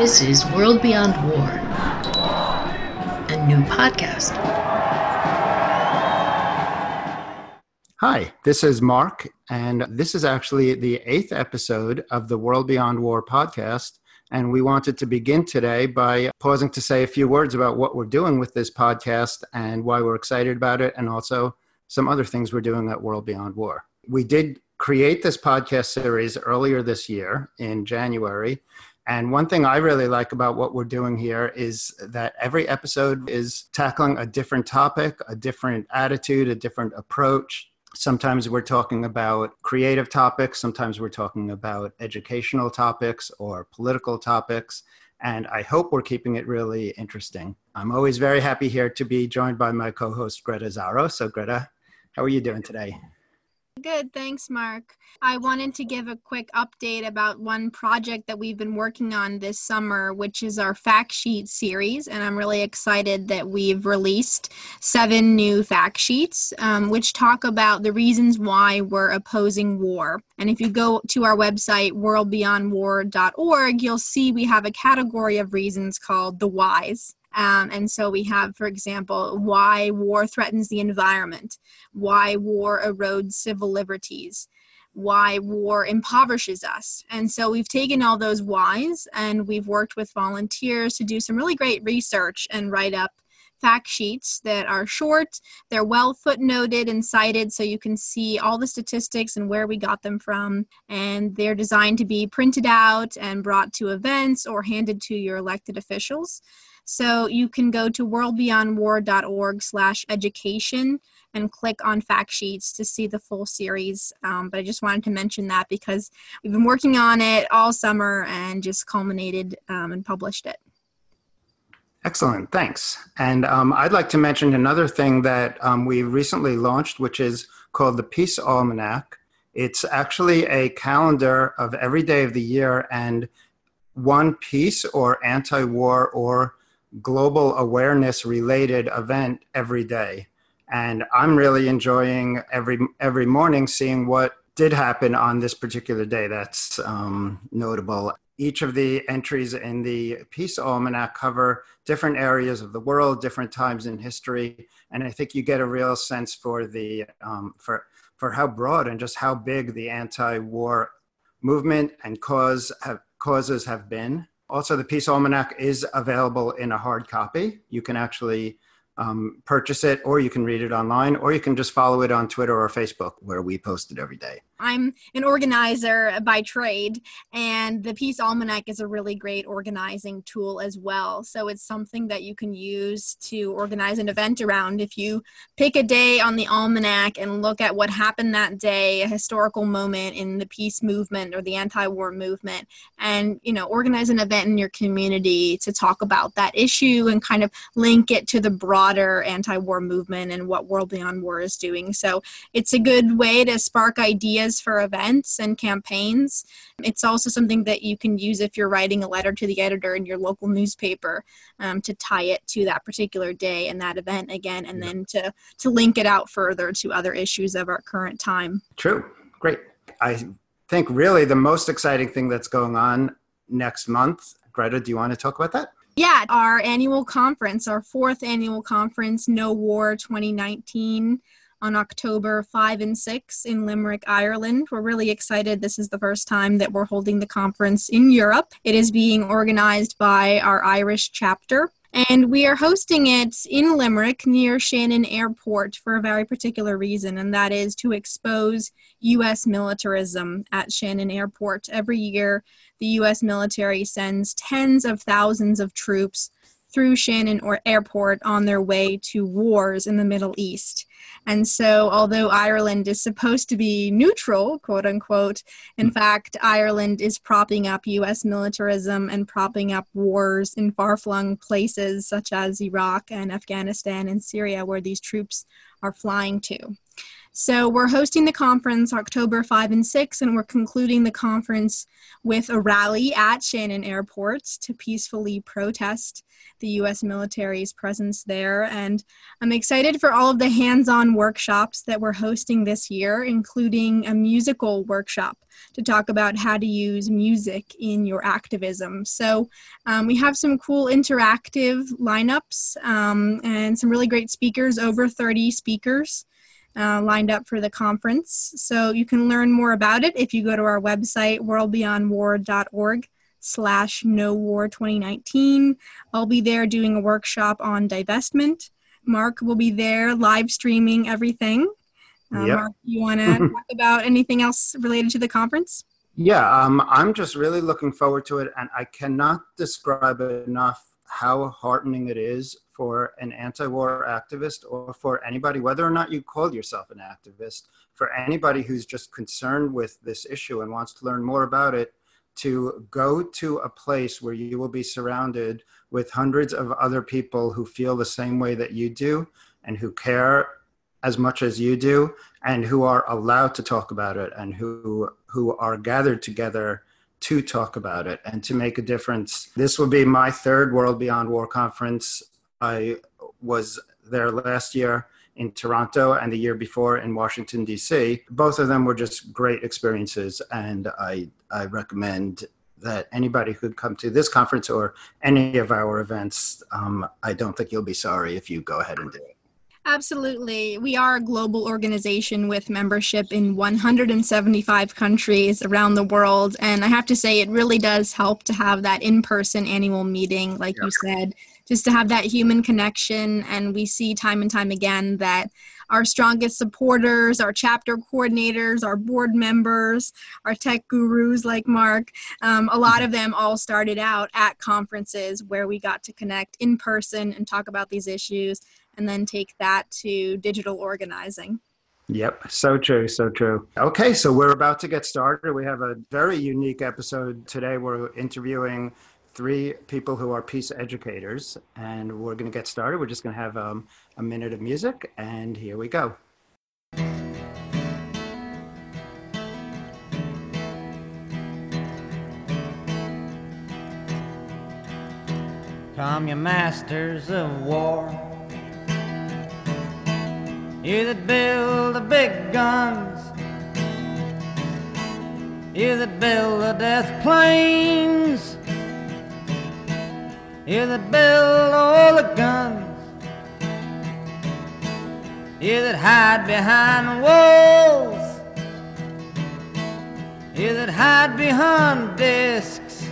This is World Beyond War, a new podcast. Hi, this is Mark, and this is actually the eighth episode of the World Beyond War podcast. And we wanted to begin today by pausing to say a few words about what we're doing with this podcast and why we're excited about it, and also some other things we're doing at World Beyond War. We did create this podcast series earlier this year in January. And one thing I really like about what we're doing here is that every episode is tackling a different topic, a different attitude, a different approach Sometimes we're talking about creative topics, sometimes we're talking about educational topics or political topics. And I hope we're keeping it really interesting. I'm always very happy here to be joined by my co host, Greta Zaro. So, Greta, how are you doing today? Good, thanks, Mark. I wanted to give a quick update about one project that we've been working on this summer, which is our fact sheet series. And I'm really excited that we've released seven new fact sheets, um, which talk about the reasons why we're opposing war. And if you go to our website, worldbeyondwar.org, you'll see we have a category of reasons called the whys. Um, and so we have, for example, why war threatens the environment, why war erodes civil liberties, why war impoverishes us. And so we've taken all those whys and we've worked with volunteers to do some really great research and write up fact sheets that are short, they're well footnoted and cited so you can see all the statistics and where we got them from. And they're designed to be printed out and brought to events or handed to your elected officials. So you can go to worldbeyondwar.org slash education and click on fact sheets to see the full series. Um, but I just wanted to mention that because we've been working on it all summer and just culminated um, and published it. Excellent, thanks. And um, I'd like to mention another thing that um, we recently launched, which is called the Peace Almanac. It's actually a calendar of every day of the year and one peace or anti war or global awareness related event every day. And I'm really enjoying every every morning seeing what did happen on this particular day. That's um, notable. Each of the entries in the Peace Almanac cover different areas of the world, different times in history, and I think you get a real sense for the um, for for how broad and just how big the anti-war movement and cause have, causes have been. Also, the Peace Almanac is available in a hard copy. You can actually um, purchase it, or you can read it online, or you can just follow it on Twitter or Facebook, where we post it every day. I'm an organizer by trade, and the Peace Almanac is a really great organizing tool as well. So it's something that you can use to organize an event around. If you pick a day on the Almanac and look at what happened that day, a historical moment in the peace movement or the anti-war movement, and you know, organize an event in your community to talk about that issue and kind of link it to the broader anti-war movement and what World Beyond War is doing. So it's a good way to spark ideas for events and campaigns. It's also something that you can use if you're writing a letter to the editor in your local newspaper um, to tie it to that particular day and that event again, and then to, to link it out further to other issues of our current time. True. Great. I think really the most exciting thing that's going on next month. Greta, do you want to talk about that? Yeah, our annual conference, our fourth annual conference, No War 2019 on October 5 and 6 in Limerick, Ireland. We're really excited. This is the first time that we're holding the conference in Europe. It is being organized by our Irish chapter. And we are hosting it in Limerick near Shannon Airport for a very particular reason, and that is to expose U.S. militarism at Shannon Airport. Every year, the U.S. military sends tens of thousands of troops through Shannon or Airport on their way to wars in the Middle East. And so, although Ireland is supposed to be neutral, quote unquote, in mm. fact, Ireland is propping up US militarism and propping up wars in far flung places such as Iraq and Afghanistan and Syria, where these troops are flying to. So we're hosting the conference October 5 and 6, and we're concluding the conference with a rally at Shannon Airport to peacefully protest the U.S. military's presence there. And I'm excited for all of the hands on workshops that we're hosting this year, including a musical workshop to talk about how to use music in your activism. So, um, we have some cool interactive lineups um, and some really great speakers, over 30 speakers. Uh, lined up for the conference. So you can learn more about it if you go to our website, worldbeyondwar.org slash no war 2019. I'll be there doing a workshop on divestment. Mark will be there live streaming everything. Uh, yep. Mark, you want to talk about anything else related to the conference? Yeah, um, I'm just really looking forward to it, and I cannot describe enough how heartening it is for an anti-war activist or for anybody, whether or not you call yourself an activist, for anybody who's just concerned with this issue and wants to learn more about it, to go to a place where you will be surrounded with hundreds of other people who feel the same way that you do and who care as much as you do and who are allowed to talk about it and who who are gathered together to talk about it and to make a difference. This will be my third World Beyond War conference. I was there last year in Toronto and the year before in Washington, D.C. Both of them were just great experiences, and I, I recommend that anybody who come to this conference or any of our events, um, I don't think you'll be sorry if you go ahead and do it. Absolutely. We are a global organization with membership in 175 countries around the world. And I have to say, it really does help to have that in person annual meeting, like you said, just to have that human connection. And we see time and time again that our strongest supporters, our chapter coordinators, our board members, our tech gurus like Mark, um, a lot of them all started out at conferences where we got to connect in person and talk about these issues and then take that to digital organizing. Yep, so true, so true. Okay, so we're about to get started. We have a very unique episode today. We're interviewing three people who are peace educators, and we're going to get started. We're just going to have um, a minute of music, and here we go. Come, you masters of war, you that build the big guns, you that build the death planes. You that build all the guns. You that hide behind the walls. You that hide behind desks.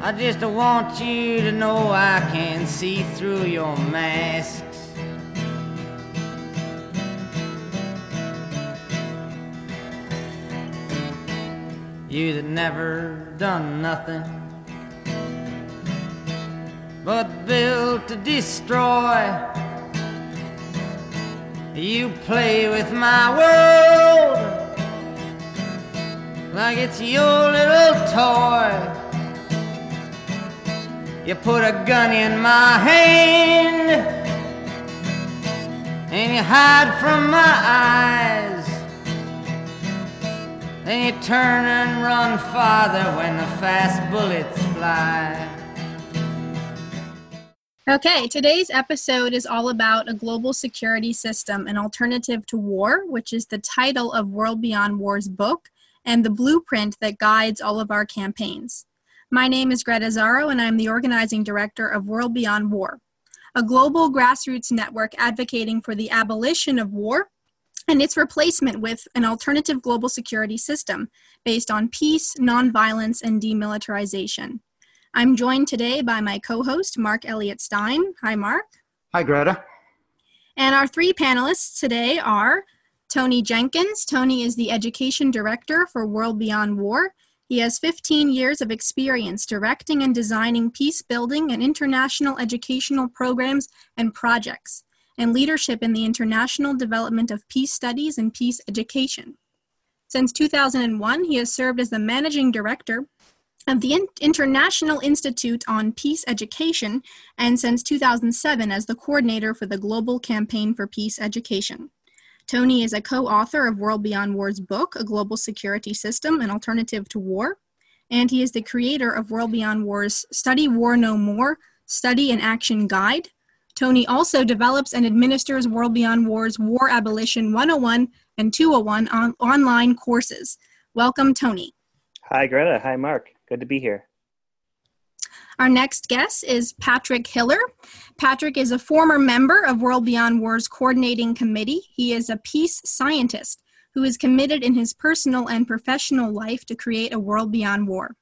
I just want you to know I can see through your masks. You that never done nothing but built to destroy. You play with my world like it's your little toy. You put a gun in my hand and you hide from my eyes. Then you turn and run farther when the fast bullets fly. Okay, today's episode is all about a global security system, an alternative to war, which is the title of World Beyond War's book and the blueprint that guides all of our campaigns. My name is Greta Zaro, and I'm the organizing director of World Beyond War, a global grassroots network advocating for the abolition of war and its replacement with an alternative global security system based on peace, nonviolence, and demilitarization. I'm joined today by my co host, Mark Elliott Stein. Hi, Mark. Hi, Greta. And our three panelists today are Tony Jenkins. Tony is the Education Director for World Beyond War. He has 15 years of experience directing and designing peace building and international educational programs and projects, and leadership in the international development of peace studies and peace education. Since 2001, he has served as the Managing Director of the International Institute on Peace Education and since 2007 as the coordinator for the Global Campaign for Peace Education. Tony is a co author of World Beyond War's book, A Global Security System An Alternative to War, and he is the creator of World Beyond War's Study War No More Study and Action Guide. Tony also develops and administers World Beyond War's War Abolition 101 and 201 on- online courses. Welcome, Tony. Hi, Greta. Hi, Mark. Good to be here. Our next guest is Patrick Hiller. Patrick is a former member of World Beyond War's coordinating committee. He is a peace scientist who is committed in his personal and professional life to create a world beyond war.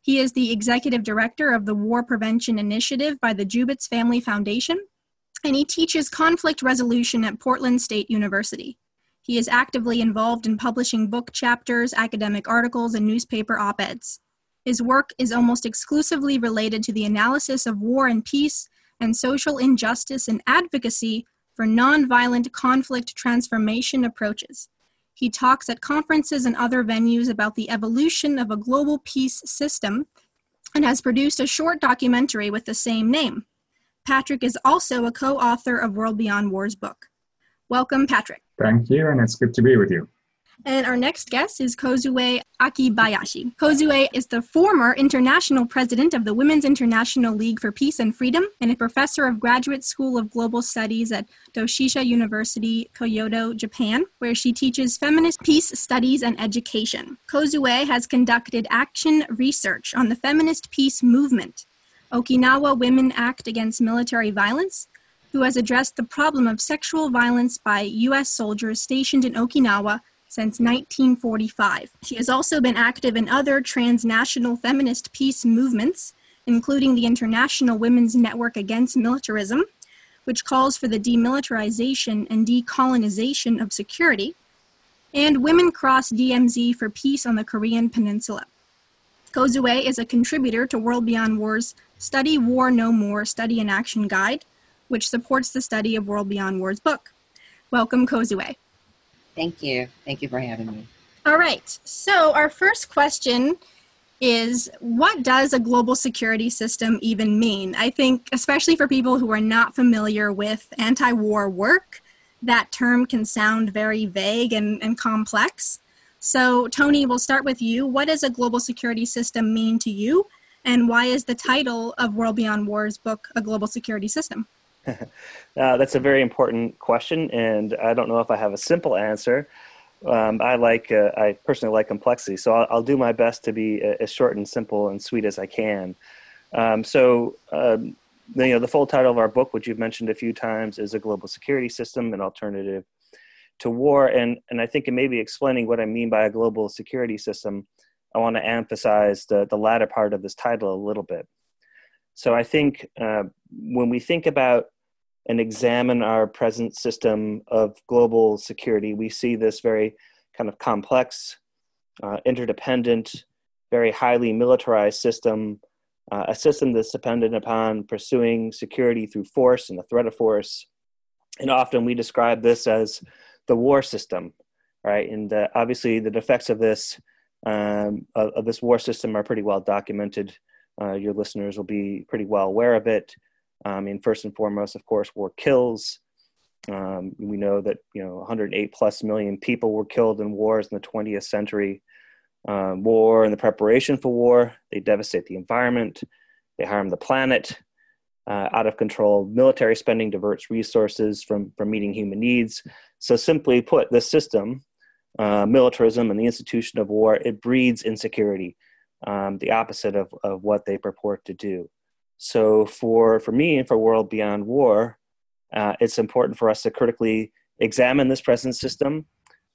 He is the executive director of the War Prevention Initiative by the Jubitz Family Foundation, and he teaches conflict resolution at Portland State University. He is actively involved in publishing book chapters, academic articles, and newspaper op eds. His work is almost exclusively related to the analysis of war and peace and social injustice and advocacy for nonviolent conflict transformation approaches. He talks at conferences and other venues about the evolution of a global peace system and has produced a short documentary with the same name. Patrick is also a co author of World Beyond War's book. Welcome, Patrick. Thank you, and it's good to be with you. And our next guest is Kozue Akibayashi. Kozue is the former international president of the Women's International League for Peace and Freedom and a professor of Graduate School of Global Studies at Doshisha University, Kyoto, Japan, where she teaches feminist peace studies and education. Kozue has conducted action research on the feminist peace movement, Okinawa Women Act Against Military Violence, who has addressed the problem of sexual violence by U.S. soldiers stationed in Okinawa since 1945. She has also been active in other transnational feminist peace movements, including the International Women's Network Against Militarism, which calls for the demilitarization and decolonization of security, and Women Cross DMZ for Peace on the Korean Peninsula. Kozue is a contributor to World Beyond War's Study War No More Study and Action Guide, which supports the study of World Beyond War's book. Welcome, Kozue. Thank you. Thank you for having me. All right. So, our first question is what does a global security system even mean? I think, especially for people who are not familiar with anti war work, that term can sound very vague and, and complex. So, Tony, we'll start with you. What does a global security system mean to you? And why is the title of World Beyond War's book a global security system? uh, that's a very important question, and I don't know if I have a simple answer. Um, I like, uh, I personally like complexity, so I'll, I'll, do my best to be as short and simple and sweet as I can. Um, so, um, you know, the full title of our book, which you've mentioned a few times, is a global security system, an alternative to war. And and I think in maybe explaining what I mean by a global security system, I want to emphasize the the latter part of this title a little bit. So I think uh, when we think about and examine our present system of global security, we see this very kind of complex, uh, interdependent, very highly militarized system, uh, a system that's dependent upon pursuing security through force and the threat of force. And often we describe this as the war system, right? And uh, obviously, the defects of this um, of, of, this war system are pretty well documented. Uh, your listeners will be pretty well aware of it. I mean, first and foremost, of course, war kills. Um, we know that you know 108 plus million people were killed in wars in the 20th century. Um, war and the preparation for war, they devastate the environment, they harm the planet. Uh, out of control military spending diverts resources from, from meeting human needs. So, simply put, this system, uh, militarism and the institution of war, it breeds insecurity, um, the opposite of, of what they purport to do. So for for me and for World Beyond War, uh, it's important for us to critically examine this present system.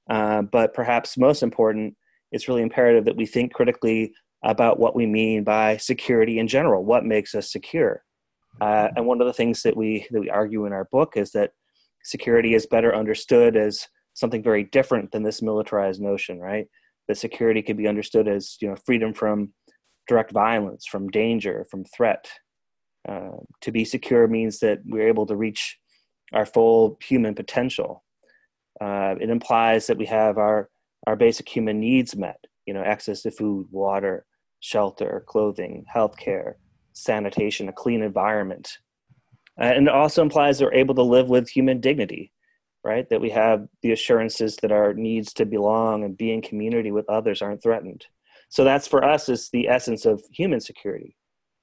Uh, but perhaps most important, it's really imperative that we think critically about what we mean by security in general. What makes us secure? Uh, and one of the things that we that we argue in our book is that security is better understood as something very different than this militarized notion, right? That security can be understood as you know freedom from direct violence, from danger, from threat, uh, to be secure means that we're able to reach our full human potential. Uh, it implies that we have our, our basic human needs met, you know, access to food, water, shelter, clothing, healthcare, sanitation, a clean environment. Uh, and it also implies we're able to live with human dignity, right? That we have the assurances that our needs to belong and be in community with others aren't threatened. So that's for us is the essence of human security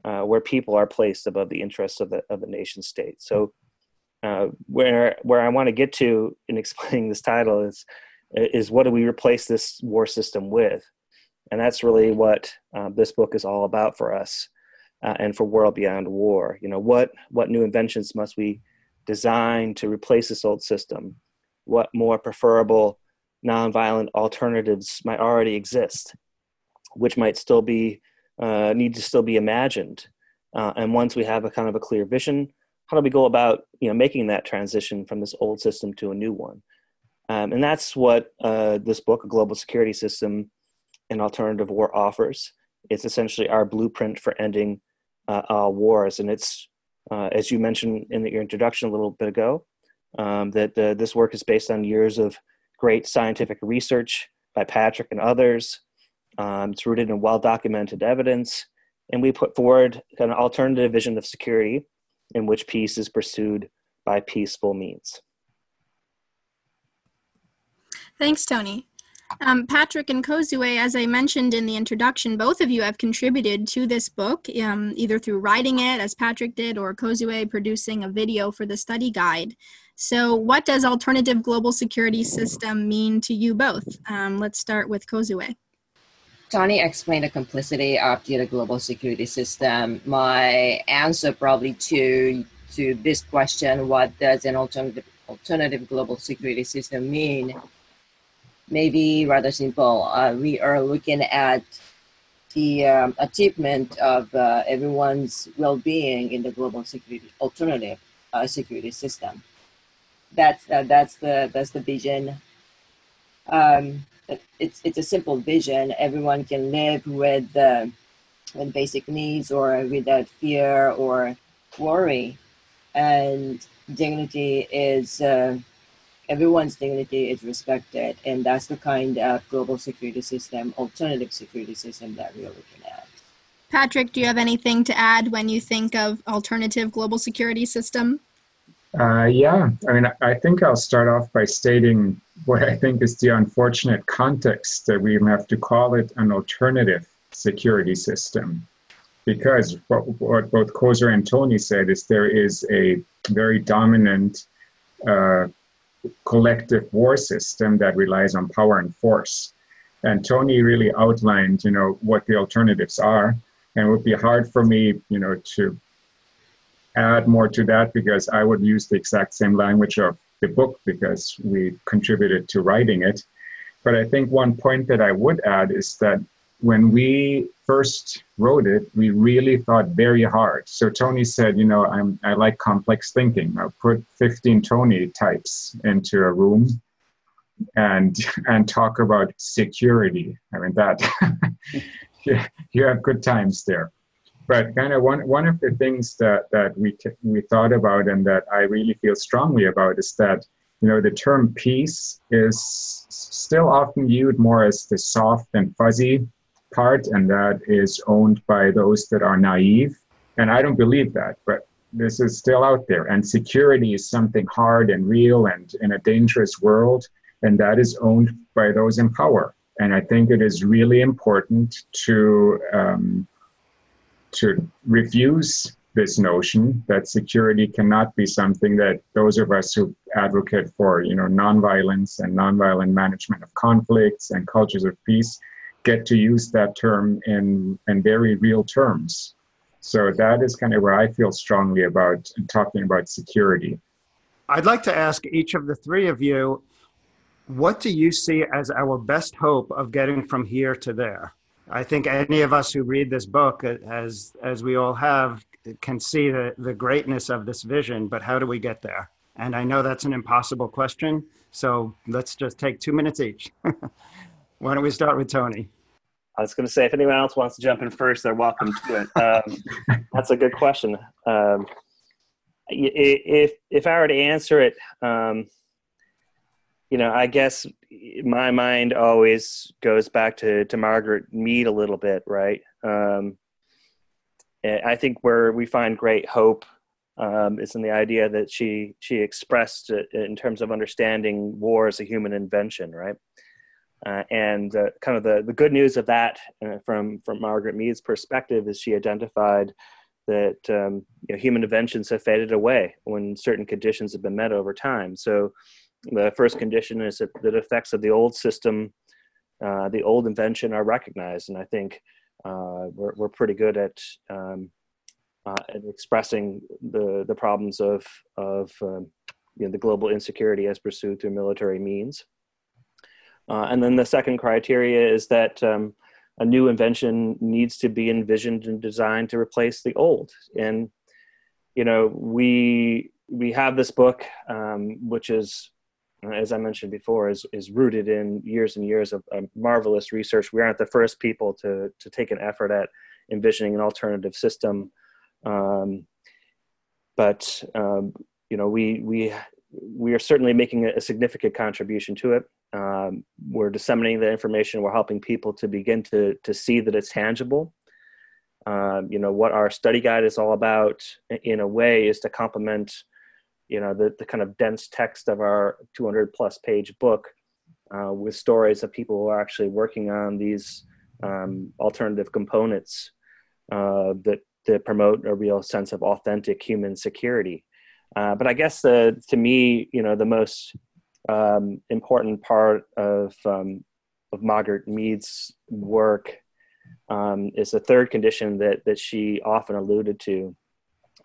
uh, where people are placed above the interests of the, of the nation state. So uh, where where I want to get to in explaining this title is is what do we replace this war system with, and that's really what uh, this book is all about for us, uh, and for World Beyond War. You know, what what new inventions must we design to replace this old system? What more preferable nonviolent alternatives might already exist, which might still be uh, need to still be imagined. Uh, and once we have a kind of a clear vision, how do we go about you know making that transition from this old system to a new one? Um, and that's what uh, this book, A Global Security System and Alternative War, offers. It's essentially our blueprint for ending uh, wars, and it's uh, as you mentioned in the, your introduction a little bit ago, um, that uh, this work is based on years of great scientific research by Patrick and others. Um, it's rooted in well documented evidence, and we put forward an alternative vision of security in which peace is pursued by peaceful means. Thanks, Tony. Um, Patrick and Kozue, as I mentioned in the introduction, both of you have contributed to this book, um, either through writing it, as Patrick did, or Kozue producing a video for the study guide. So, what does alternative global security system mean to you both? Um, let's start with Kozue. Tony explained the complicity of the global security system. My answer probably to to this question, what does an alternative alternative global security system mean? Maybe rather simple. Uh, we are looking at the um, achievement of uh, everyone's well-being in the global security alternative uh, security system that's uh, that's the that's the vision. Um, it's it's a simple vision. Everyone can live with uh, with basic needs or without fear or worry, and dignity is uh, everyone's dignity is respected, and that's the kind of global security system, alternative security system that we're looking at. Patrick, do you have anything to add when you think of alternative global security system? Uh, yeah, I mean, I think I'll start off by stating what I think is the unfortunate context that we have to call it an alternative security system. Because what, what both Kozue and Tony said is there is a very dominant uh, collective war system that relies on power and force. And Tony really outlined, you know, what the alternatives are. And it would be hard for me, you know, to add more to that because I would use the exact same language of the book because we contributed to writing it. But I think one point that I would add is that when we first wrote it, we really thought very hard. So Tony said, you know, I'm, I like complex thinking. I'll put 15 Tony types into a room and and talk about security. I mean that you have good times there but kind of one one of the things that that we we thought about and that I really feel strongly about is that you know the term peace is still often viewed more as the soft and fuzzy part, and that is owned by those that are naive. And I don't believe that, but this is still out there. And security is something hard and real and in a dangerous world, and that is owned by those in power. And I think it is really important to um, to refuse this notion that security cannot be something that those of us who advocate for you know nonviolence and nonviolent management of conflicts and cultures of peace get to use that term in in very real terms. So that is kind of where i feel strongly about talking about security. I'd like to ask each of the three of you what do you see as our best hope of getting from here to there I think any of us who read this book, uh, as as we all have, can see the, the greatness of this vision. But how do we get there? And I know that's an impossible question. So let's just take two minutes each. Why don't we start with Tony? I was going to say, if anyone else wants to jump in first, they're welcome to it. Um, that's a good question. Um, if if I were to answer it, um, you know, I guess my mind always goes back to to Margaret Mead a little bit, right? Um, I think where we find great hope um, is in the idea that she she expressed in terms of understanding war as a human invention, right? Uh, and uh, kind of the, the good news of that uh, from from Margaret Mead's perspective is she identified that um, you know, human inventions have faded away when certain conditions have been met over time. So the first condition is that the effects of the old system, uh, the old invention, are recognized, and I think uh, we're we're pretty good at um, uh, at expressing the the problems of of um, you know, the global insecurity as pursued through military means. Uh, and then the second criteria is that um, a new invention needs to be envisioned and designed to replace the old. And you know, we we have this book, um, which is, as I mentioned before, is is rooted in years and years of, of marvelous research. We aren't the first people to to take an effort at envisioning an alternative system, um, but um, you know, we we we are certainly making a significant contribution to it. Um, we're disseminating the information. We're helping people to begin to to see that it's tangible. Um, you know what our study guide is all about. In a way, is to complement, you know, the the kind of dense text of our 200 plus page book uh, with stories of people who are actually working on these um, alternative components uh, that that promote a real sense of authentic human security. Uh, but I guess uh, to me, you know, the most um, important part of um, of Margaret Mead's work um, is the third condition that that she often alluded to.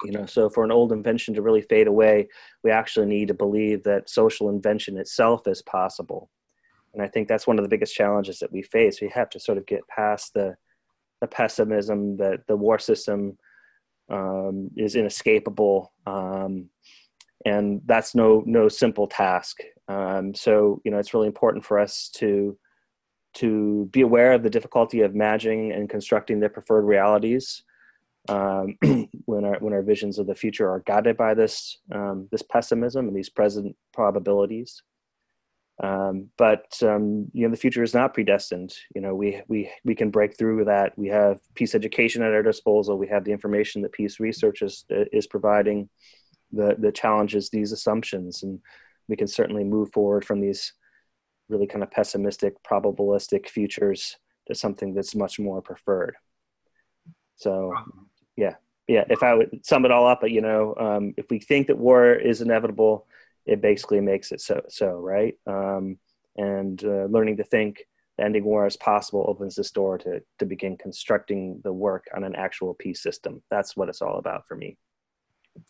You know, so for an old invention to really fade away, we actually need to believe that social invention itself is possible. And I think that's one of the biggest challenges that we face. We have to sort of get past the the pessimism that the war system um, is inescapable, um, and that's no no simple task. Um, so you know, it's really important for us to to be aware of the difficulty of imagining and constructing the preferred realities um, when our when our visions of the future are guided by this um, this pessimism and these present probabilities. Um, but um, you know the future is not predestined. You know we we we can break through that. We have peace education at our disposal. We have the information that peace research is is providing. The the challenges these assumptions, and we can certainly move forward from these really kind of pessimistic, probabilistic futures to something that's much more preferred. So, yeah, yeah. If I would sum it all up, you know, um, if we think that war is inevitable it basically makes it so so right? Um, and uh, learning to think ending war as possible opens this door to to begin constructing the work on an actual peace system. That's what it's all about for me.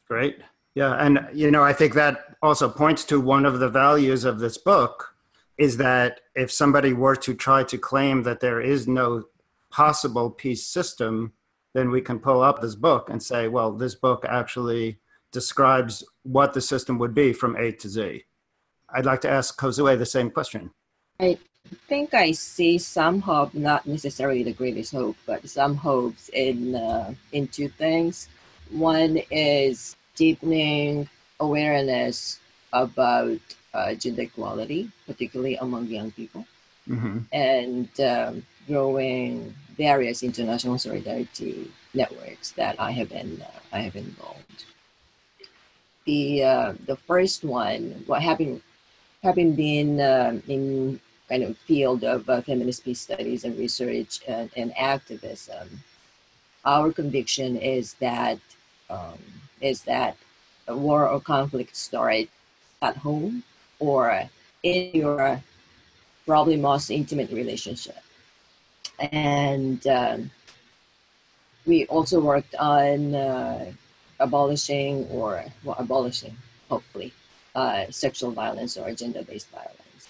Great. Yeah. And you know i think that also points to one of the values of this book is that if somebody were to try to claim that there is no possible peace system then we can pull up this book and say well this book actually describes what the system would be from A to Z. I'd like to ask Kozue the same question. I think I see some hope, not necessarily the greatest hope, but some hopes in uh, in two things. One is deepening awareness about uh, gender equality, particularly among young people, mm-hmm. and um, growing various international solidarity networks that I have been uh, I have involved. The uh, the first one, what having having been uh, in kind of field of uh, feminist peace studies and research and, and, activism, our conviction is that um, is that a war or conflict start at home or in your probably most intimate relationship, and um, we also worked on uh, abolishing or well, abolishing, hopefully, uh, sexual violence or gender-based violence,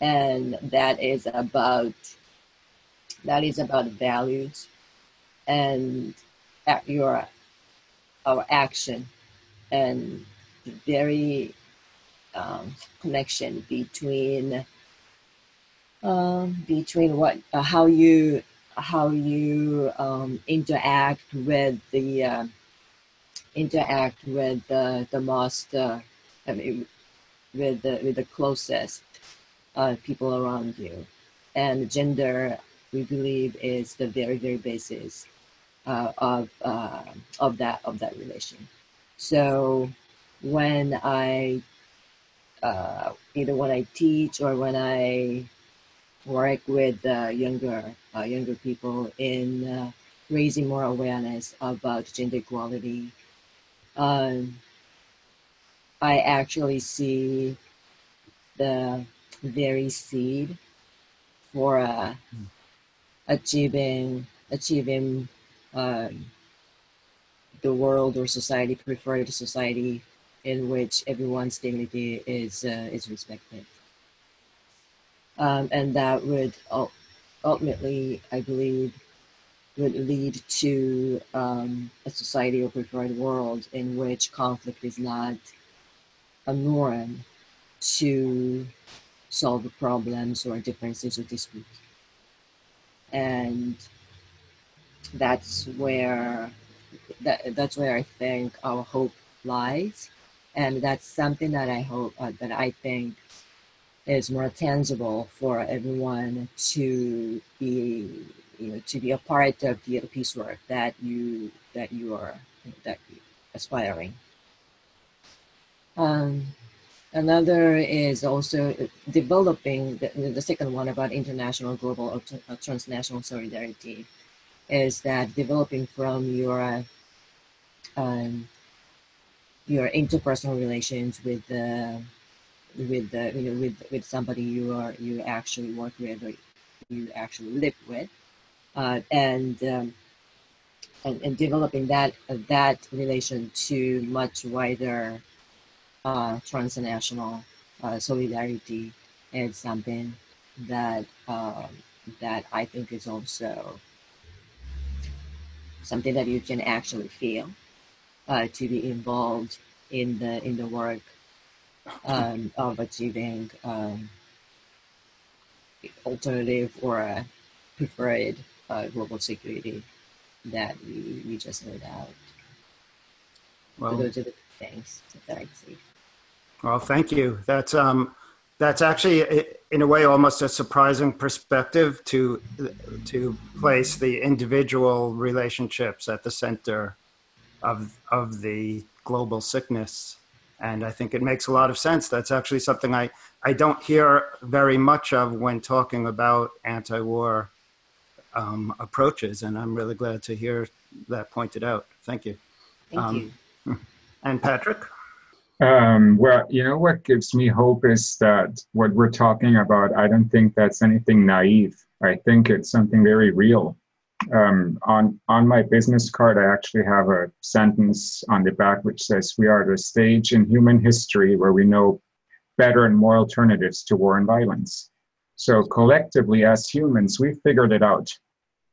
and that is about that is about values and your our action and the very um, connection between um, between what uh, how you how you um, interact with the uh, interact with the the most uh, I mean, with the with the closest uh, people around you, and gender we believe is the very very basis uh, of uh, of that of that relation. So when I uh, either when I teach or when I work with uh, younger younger people in raising more awareness about gender equality. Um, I actually see the very seed for uh, achieving achieving um, the world or society preferred society in which everyone's dignity is uh, is respected, um, and that would ultimately, I believe, would lead to um, a society or preferred world in which conflict is not a norm to solve problems or differences or disputes. And that's where that, that's where I think our hope lies, and that's something that I hope uh, that I think is more tangible for everyone to be you know to be a part of the peace work that you that you are that aspiring. Um, another is also developing the, the second one about international, global, or transnational solidarity is that developing from your um, your interpersonal relations with the with the you know with with somebody you are you actually work with or you actually live with. Uh, and, um, and and developing that that relation to much wider uh, transnational uh, solidarity is something that um, that I think is also something that you can actually feel uh, to be involved in the in the work um, of achieving um, alternative or a preferred uh, global security that we, we just laid out. Well, so those are the things that I see. Well, thank you. That's um, that's actually in a way almost a surprising perspective to to place the individual relationships at the center of of the global sickness and i think it makes a lot of sense. That's actually something i i don't hear very much of when talking about anti-war um, approaches and i'm really glad to hear that pointed out. Thank you. Thank um, you and patrick? Um, well, you know what gives me hope is that what we're talking about, I don't think that's anything naive. I think it's something very real. Um, on on my business card, I actually have a sentence on the back which says, "We are at a stage in human history where we know better and more alternatives to war and violence." So collectively, as humans, we figured it out.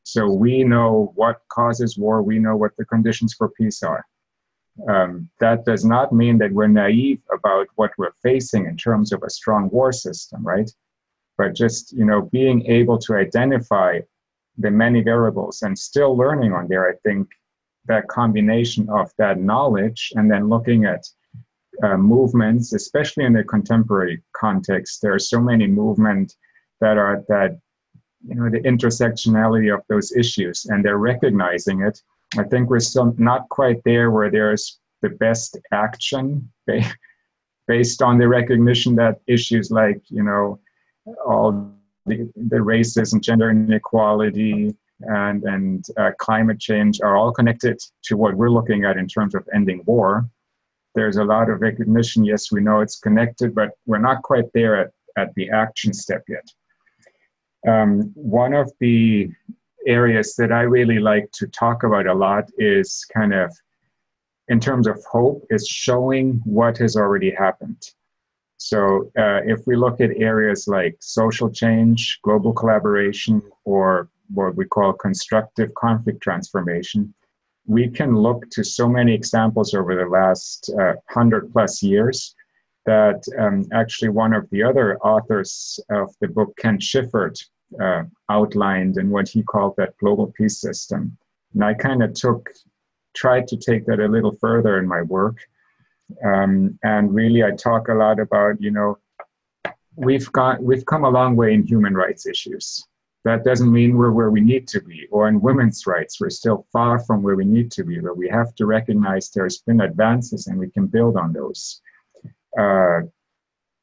So we know what causes war. We know what the conditions for peace are um, that does not mean that we're naive about what we're facing in terms of a strong war system, right? But just you know, being able to identify the many variables and still learning on there, I think that combination of that knowledge and then looking at uh, movements, especially in the contemporary context, there are so many movements that are that you know the intersectionality of those issues, and they're recognizing it. I think we're still not quite there where there's the best action based on the recognition that issues like, you know, all the, racism, gender inequality, and, and uh, climate change are all connected to what we're looking at in terms of ending war. There's a lot of recognition. Yes, we know it's connected, but we're not quite there at, at the action step yet. Um, one of the areas that I really like to talk about a lot is kind of in terms of hope is showing what has already happened. So uh, if we look at areas like social change, global collaboration, or what we call constructive conflict transformation, we can look to so many examples over the last uh, 100 plus years that um, actually one of the other authors of the book, Ken Shifferd, uh, outlined in what he called that global peace system. And I kind of took, tried to take that a little further in my work. Um, and really, I talk a lot about, you know, we've got, we've come a long way in human rights issues. That doesn't mean we're where we need to be, or in women's rights, we're still far from where we need to be. But we have to recognize there's been advances, and we can build on those. Uh,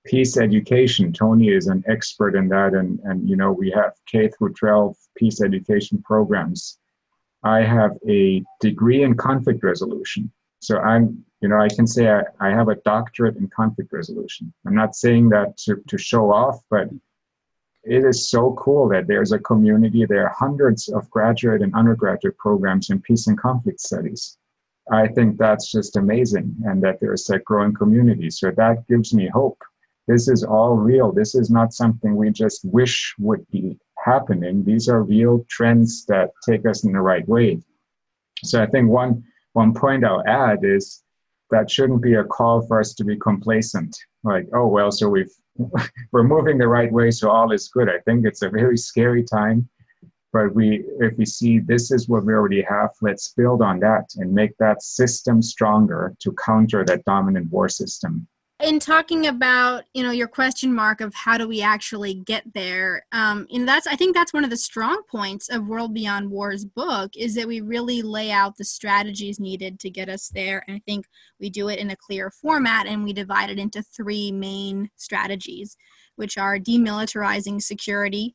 peace education. Tony is an expert in that, and and you know we have K through 12 peace education programs I have a degree in conflict resolution. So I'm, you know, I can say I, I have a doctorate in conflict resolution. I'm not saying that to, to show off, but it is so cool that there's a community. There are hundreds of graduate and undergraduate programs in peace and conflict studies. I think that's just amazing, and that there's a growing community. So that gives me hope. This is all real. This is not something we just wish would be happening. These are real trends that take us in the right way. So I think one one point I'll add is that shouldn't be a call for us to be complacent. Like, oh well, so we've we're moving the right way, so all is good. I think it's a very scary time, but we if we see this is what we already have, let's build on that and make that system stronger to counter that dominant war system in talking about you know your question mark of how do we actually get there um and that's i think that's one of the strong points of world beyond war's book is that we really lay out the strategies needed to get us there and i think we do it in a clear format and we divide it into three main strategies which are demilitarizing security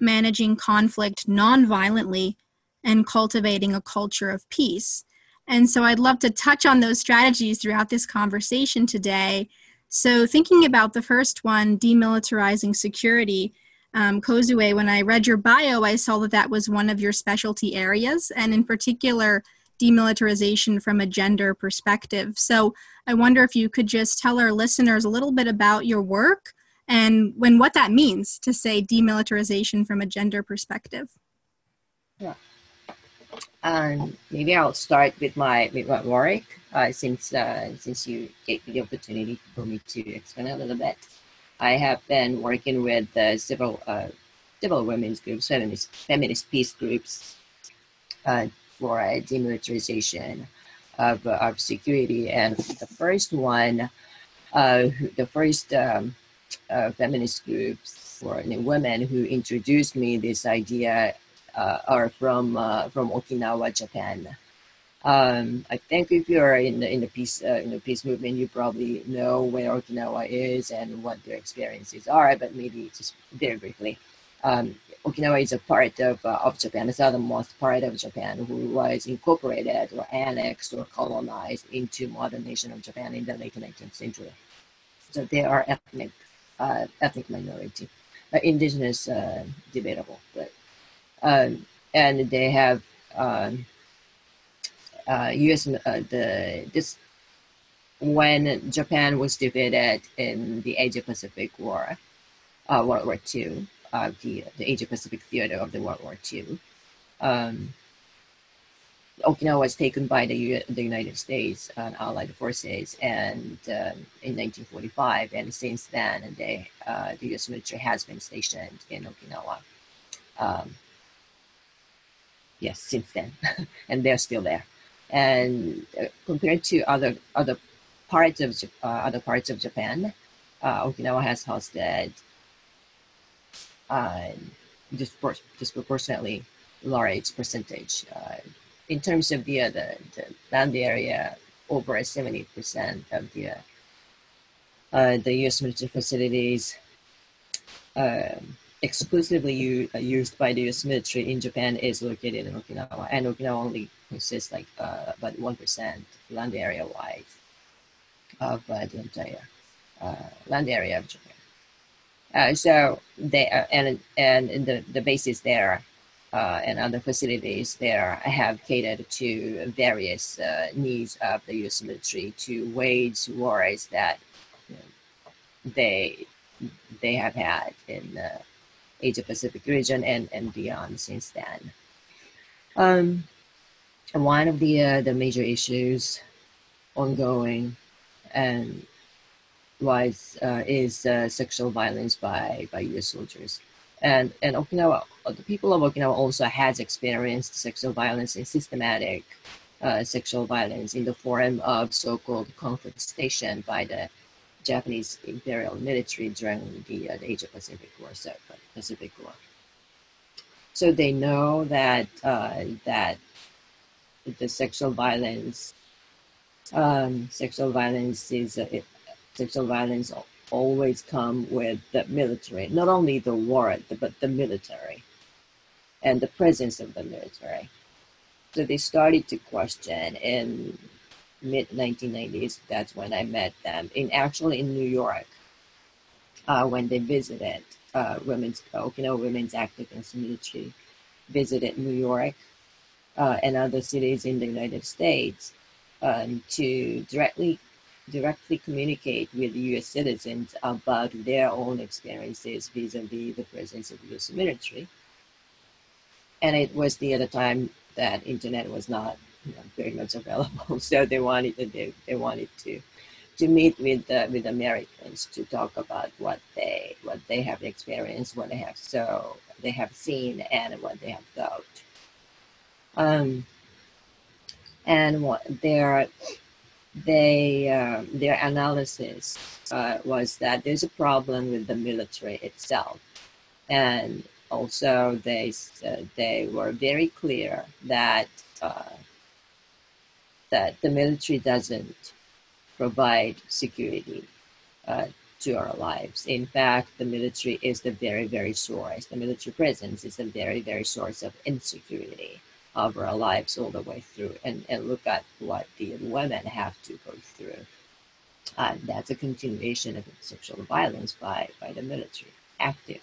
managing conflict non-violently and cultivating a culture of peace and so I'd love to touch on those strategies throughout this conversation today. So, thinking about the first one, demilitarizing security, um, Kozue, when I read your bio, I saw that that was one of your specialty areas, and in particular, demilitarization from a gender perspective. So, I wonder if you could just tell our listeners a little bit about your work and when what that means to say demilitarization from a gender perspective. Yeah. Um, maybe I'll start with my with work uh, since uh, since you gave me the opportunity for me to explain a little bit. I have been working with uh, several uh, women's groups, feminist feminist peace groups, uh, for demilitarization of uh, of security. And the first one, the first um, feminist groups for women who introduced me this idea uh, are from uh, from Okinawa, Japan. Um, I think if you're in the in the peace uh, in the peace movement, you probably know where Okinawa is and what their experiences are. But maybe just very briefly, um, Okinawa is a part of uh, of Japan, the southernmost part of Japan, who was incorporated or annexed or colonized into modern nation of Japan in the late 19th century. So they are ethnic uh, ethnic minority, uh, indigenous debatable, but um, and they have um, uh, U.S. Uh, the this when Japan was defeated in the Asia Pacific War, uh, World War II, uh, the the Asia Pacific theater of the World War II. Um, Okinawa was taken by the, U- the United States and Allied forces, and um, in 1945, and since then, they, uh, the U.S. military has been stationed in Okinawa. Um, yes, since then, and they're still there. And uh, compared to other other parts of uh, other parts of Japan, uh, Okinawa has hosted uh, dispor- disproportionately large percentage uh, in terms of the, the, the land area. Over seventy percent of the uh, the U.S. military facilities. Um, exclusively uh, used by the U.S. military in Japan is located in Okinawa, and Okinawa only consists like uh, about one percent land area wise of uh, the entire uh, land area of Japan. Uh, so they uh, and and the the bases there and other facilities there have catered to various needs of the U.S. military to wage wars that you know, they they have had in Asia Pacific region and, and beyond since then. Um, one of the uh, the major issues ongoing and was uh, is uh, sexual violence by by U.S. soldiers, and and Okinawa the people of Okinawa also has experienced sexual violence and systematic uh, sexual violence in the form of so-called comfort station by the Japanese imperial military during the, uh, the Asia Pacific War, so Pacific War. So they know that uh, that the sexual violence, um, sexual violence is uh, sexual violence always come with the military, not only the war, but the military, and the presence of the military. so they started to question in mid 1990s. That's when I met them. In actually in New York, uh, when they visited uh, women's Okinawa Women's Activists Military, visited New York uh, and other cities in the United States um, to directly directly communicate with U.S. citizens about their own experiences vis-a-vis the presence of U.S. military. And it was the other time that internet was not you know, very much available, so they wanted to, they, they wanted to to meet with uh, with Americans to talk about what they what they have experienced, what they have so they have seen, and what they have thought. Um, and what their they uh, their analysis uh, was that there's a problem with the military itself, and also they they were very clear that uh, that the military doesn't provide security uh, to our lives. In fact, the military is the very very source. The military presence is the very very source of insecurity of our lives all the way through and, and look at what the women have to go through. And that's a continuation of sexual violence by, by the military, active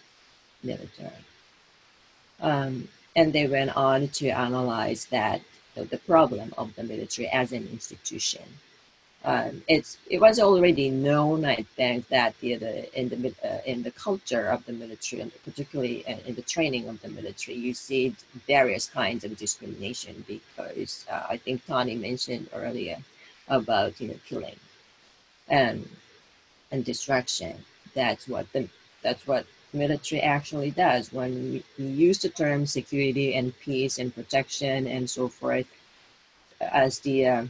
military. Um, and they went on to analyze that the problem of the military as an institution um, it's it was already known, I think, that the, the in the uh, in the culture of the military, and particularly in, in, the training of the military, you see various kinds of discrimination. Because uh, I think Tony mentioned earlier about you know killing and and destruction. That's what the that's what military actually does. When you use the term security and peace and protection and so forth as the uh,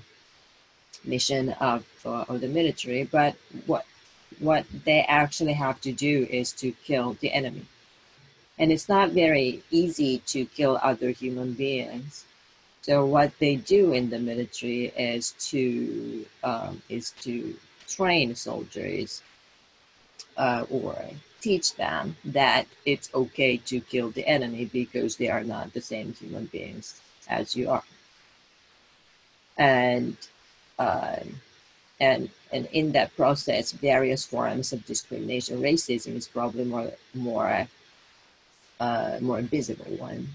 mission of, uh, of the military, but what what they actually have to do is to kill the enemy. And it's not very easy to kill other human beings. So what they do in the military is to um, is to train soldiers uh, or teach them that it's okay to kill the enemy because they are not the same human beings as you are. And um, and and in that process, various forms of discrimination, racism is probably more more uh, more visible one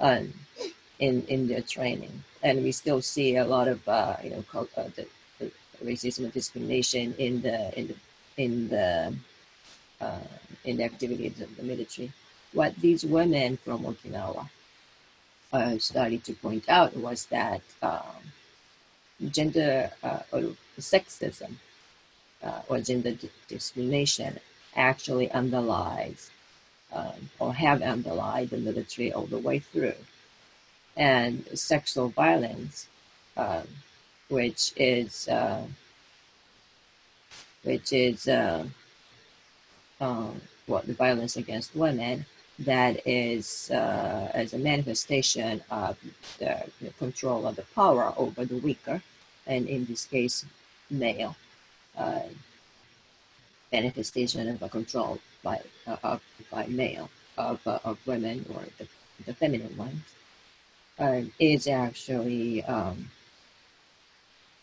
um, in in their training, and we still see a lot of uh, you know uh, the, the, racism and discrimination in the in the in the uh, in the activities of the military. What these women from Okinawa uh, started to point out was that. Um, gender uh, or sexism uh, or gender discrimination actually underlies um, or have underlied the military all the way through. And sexual violence, um, which is uh, which is uh, um, what the violence against women, that is uh, as a manifestation of the, the, control of the power over the weaker, and in this case, male. Uh, manifestation of a control by uh, of, by male of, uh, of women or the, the feminine ones uh, is actually um,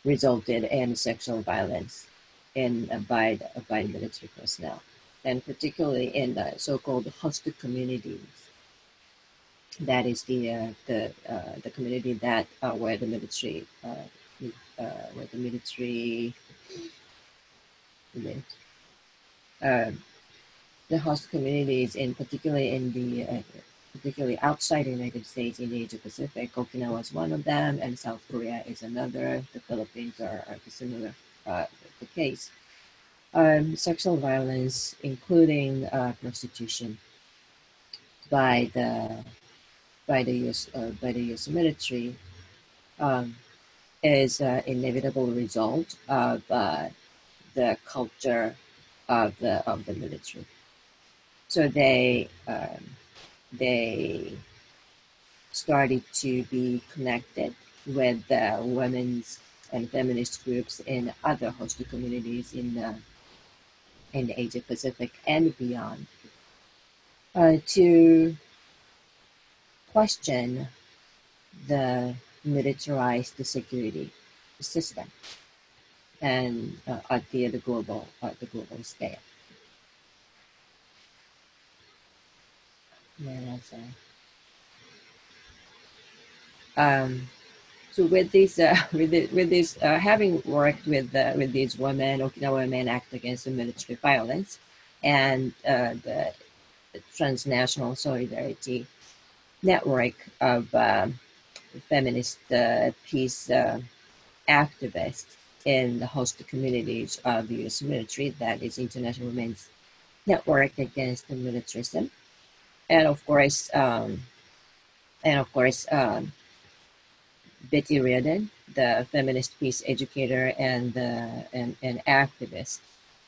resulted in sexual violence in uh, by by military personnel and particularly in the so-called host communities. That is the uh, the uh, the community that uh, where the military uh, uh, where the military lived. Um, the host communities, in particularly in the uh, particularly outside the United States in the Asia Pacific, Okinawa is one of them, and South Korea is another. The Philippines are, are similar the case um, sexual violence, including uh, prostitution, by the by the U.S. Uh, by the U.S. military, um, is an inevitable result of uh, the culture of the of the military. So they um, they started to be connected with the women's and feminist groups in other host communities in the in Asia Pacific and beyond uh, to question the militarized security system and uh, at the, the global at the global scale. Yeah, um, so with this, uh, with the, with this, uh, having worked with uh, with these women, Okinawa Women Act Against the Military Violence, and uh, the, transnational solidarity network of um, feminist uh, peace uh, activists in the host communities of the U.S. military, that is International Women's Network Against the Militarism, and of course, um, and of course, um, Betty Reardon, the feminist peace educator and uh, and, and activist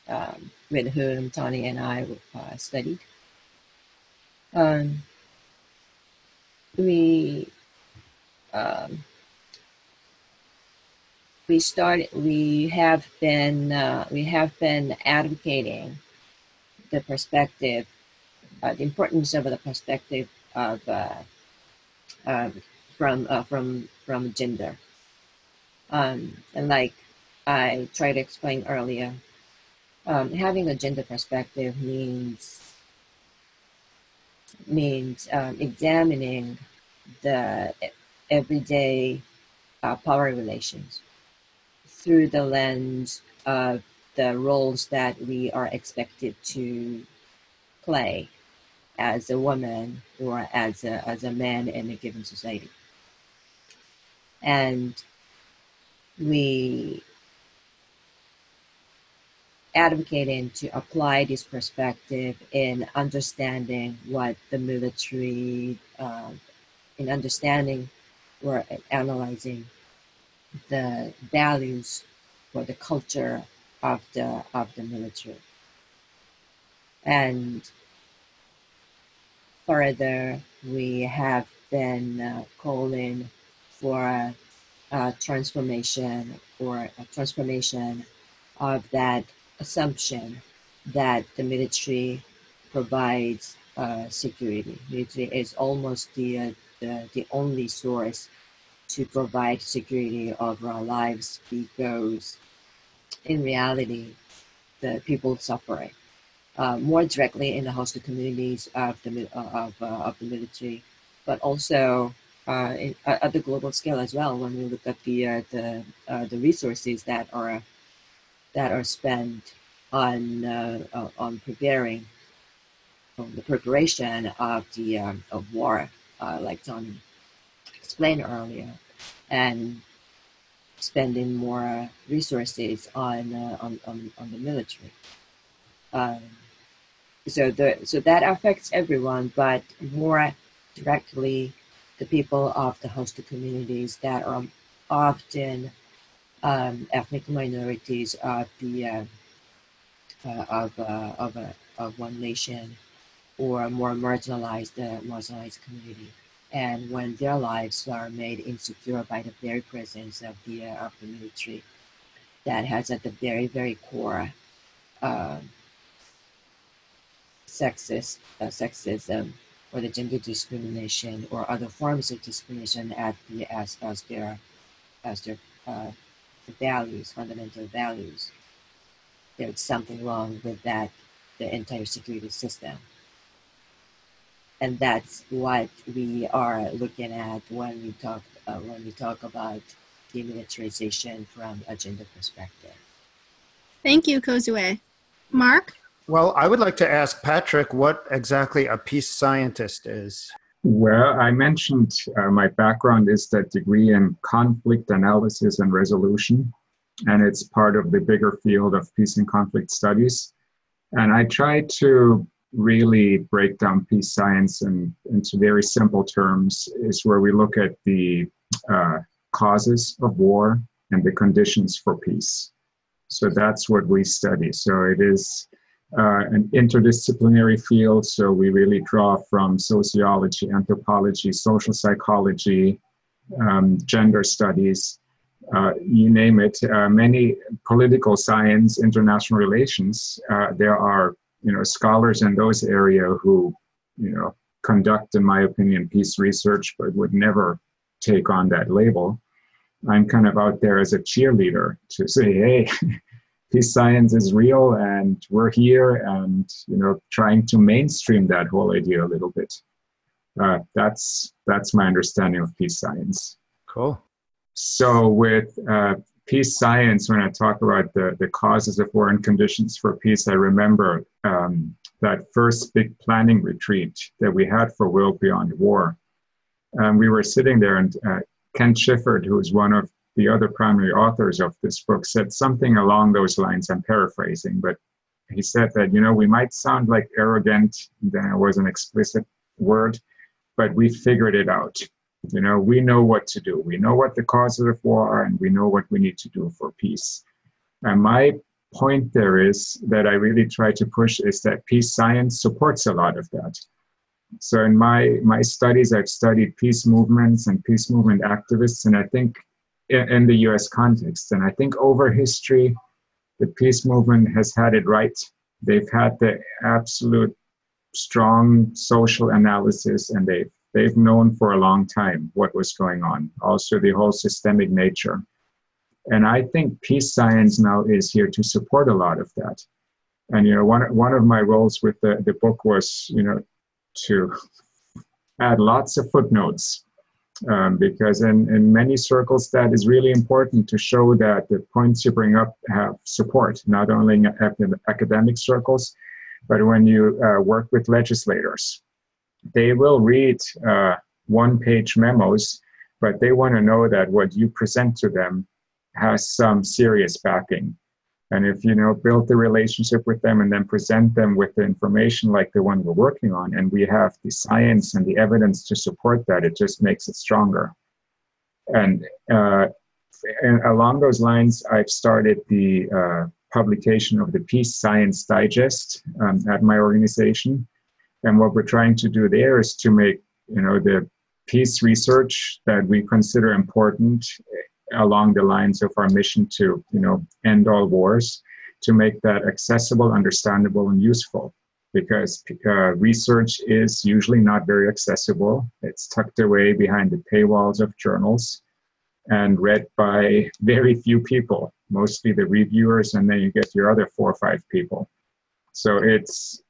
um, with whom Tony and I uh, studied. Um, we um, we started. We have been uh, we have been advocating the perspective, uh, the importance of the perspective of uh, from uh, from from gender. Um, and like I tried to explain earlier, um, having a gender perspective means means um, examining the everyday uh, power relations through the lens of the roles that we are expected to play as a woman or as a, as a man in a given society. And we advocating to apply this perspective in understanding what the military, uh, in understanding or analyzing the values or the culture of the of the military. And further, we have been uh, calling for a, a transformation or a transformation of that assumption that the military provides uh, security. Military is almost the, uh, the, the only source to provide security over our lives because in reality, the people suffering uh, more directly in the host communities of the uh, of, uh, of the military, but also uh, in, at the global scale as well. When we look at the uh, the uh, the resources that are that are spent on on preparing um, the preparation of the um, of war, like Tony explained earlier, and spending more resources on on, on, on the military. Um, so the so that affects everyone, but more directly the people of the host communities that are often um, ethnic minorities of the uh, uh, of uh, of, a, of one nation or a more marginalized uh, marginalized community, and when their lives are made insecure by the very presence of the uh, of the military, that has at the very very core um, sexist uh, sexism or the gender discrimination or other forms of discrimination at the as as their as their uh, values, fundamental values. There's something wrong with that the entire security system. And that's what we are looking at when we talk uh, when we talk about demilitarization from a gender perspective. Thank you, Kozue. Mark? Well, I would like to ask Patrick what exactly a peace scientist is. Well, I mentioned uh, my background is that degree in conflict analysis and resolution, and it's part of the bigger field of peace and conflict studies. And I try to really break down peace science in, into very simple terms, is where we look at the uh, causes of war and the conditions for peace. So that's what we study. So it is uh, an interdisciplinary field. So we really draw from sociology, anthropology, social psychology, um, gender studies, uh, you name it. Uh, many political science, international relations. Uh, there are you know scholars in those areas who you know conduct, in my opinion, peace research, but would never take on that label. I'm kind of out there as a cheerleader to say, hey, peace science is real and we're here and, you know, trying to mainstream that whole idea a little bit. Uh, that's that's my understanding of peace science. Cool. So with uh, peace science, when I talk about the, the causes of war and conditions for peace, I remember um, that first big planning retreat that we had for World Beyond War. Um, we were sitting there, and uh, Ken Shifferd, who is one of the other primary authors of this book, said something along those lines. I'm paraphrasing, but he said that, you know, we might sound like arrogant, then it was an explicit word, but we figured it out. You know, we know what to do. We know what the causes of war are, and we know what we need to do for peace. And my point there is that I really try to push is that peace science supports a lot of that. So in my my studies, I've studied peace movements and peace movement activists, and I think in, in the U.S. context, and I think over history, the peace movement has had it right. They've had the absolute strong social analysis, and they've they've known for a long time what was going on. Also, the whole systemic nature. And I think peace science now is here to support a lot of that. And you know, one one of my roles with the, the book was, you know, to add lots of footnotes um, because in, in many circles that is really important to show that the points you bring up have support, not only in academic circles, but when you uh, work with legislators they will read uh, one page memos, but they want to know that what you present to them has some serious backing. And if you know build the relationship with them and then present them with the information like the one we're working on, and we have the science and the evidence to support that, it just makes it stronger. And, uh, and along those lines, I've started the uh, publication of the Peace Science Digest um, at my organization. And what we're trying to do there is to make, you know, the peace research that we consider important along the lines of our mission to, you know, end all wars, to make that accessible, understandable, and useful. Because uh, research is usually not very accessible. It's tucked away behind the paywalls of journals and read by very few people, mostly the reviewers, and then you get your other four or five people. So it's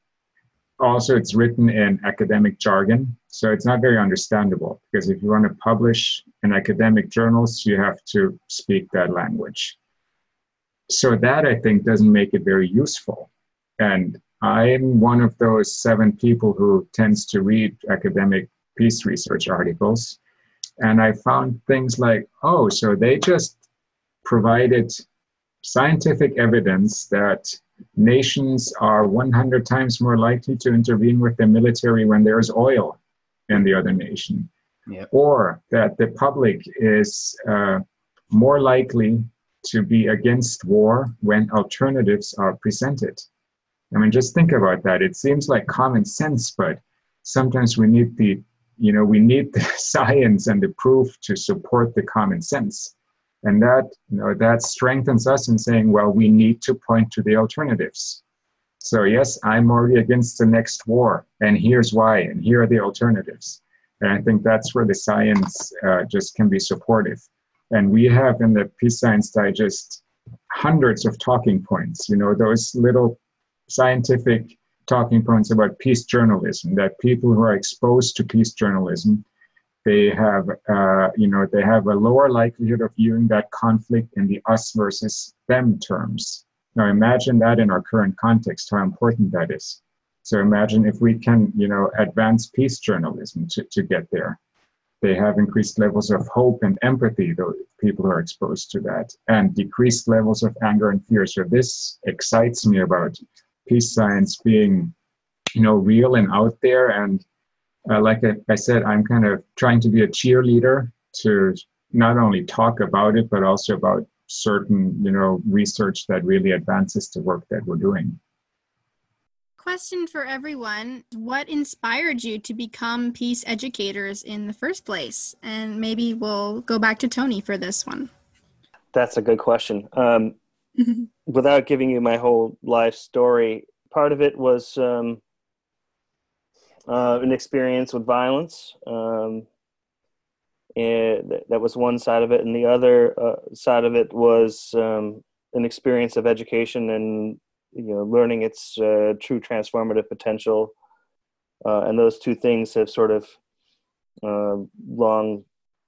also it's written in academic jargon so it's not very understandable because if you want to publish in academic journals you have to speak that language. So that i think doesn't make it very useful. And i'm one of those seven people who tends to read academic peace research articles. And i found things like oh so they just provided scientific evidence that nations are 100 times more likely to intervene with the military when there's oil in the other nation. Yep. Or that the public is uh, more likely to be against war when alternatives are presented. I mean, just think about that. It seems like common sense, but sometimes we need the, you know, we need the science and the proof to support the common sense and that you know that strengthens us in saying well we need to point to the alternatives so yes i'm already against the next war and here's why and here are the alternatives. And i think that's where the science uh, just can be supportive. And we have in the peace science digest hundreds of talking points you know those little scientific talking points about peace journalism that people who are exposed to peace journalism they have uh, you know they have a lower likelihood of viewing that conflict in the us versus them terms now imagine that in our current context how important that is. So imagine if we can you know advance peace journalism to, to get there. They have increased levels of hope and empathy though people are exposed to that and decreased levels of anger and fear. So this excites me about peace science being you know real and out there. And uh, like I, I said, I'm kind of trying to be a cheerleader to not only talk about it, but also about certain, you know, research that really advances the work that we're doing. Question for everyone What inspired you to become peace educators in the first place? And maybe we'll go back to Tony for this one. That's a good question. Um, without giving you my whole life story, part of it was um, uh, an experience with violence. Um, and that was one side of it, and the other uh, side of it was um, an experience of education and you know learning its uh, true transformative potential. Uh, and those two things have sort of uh, long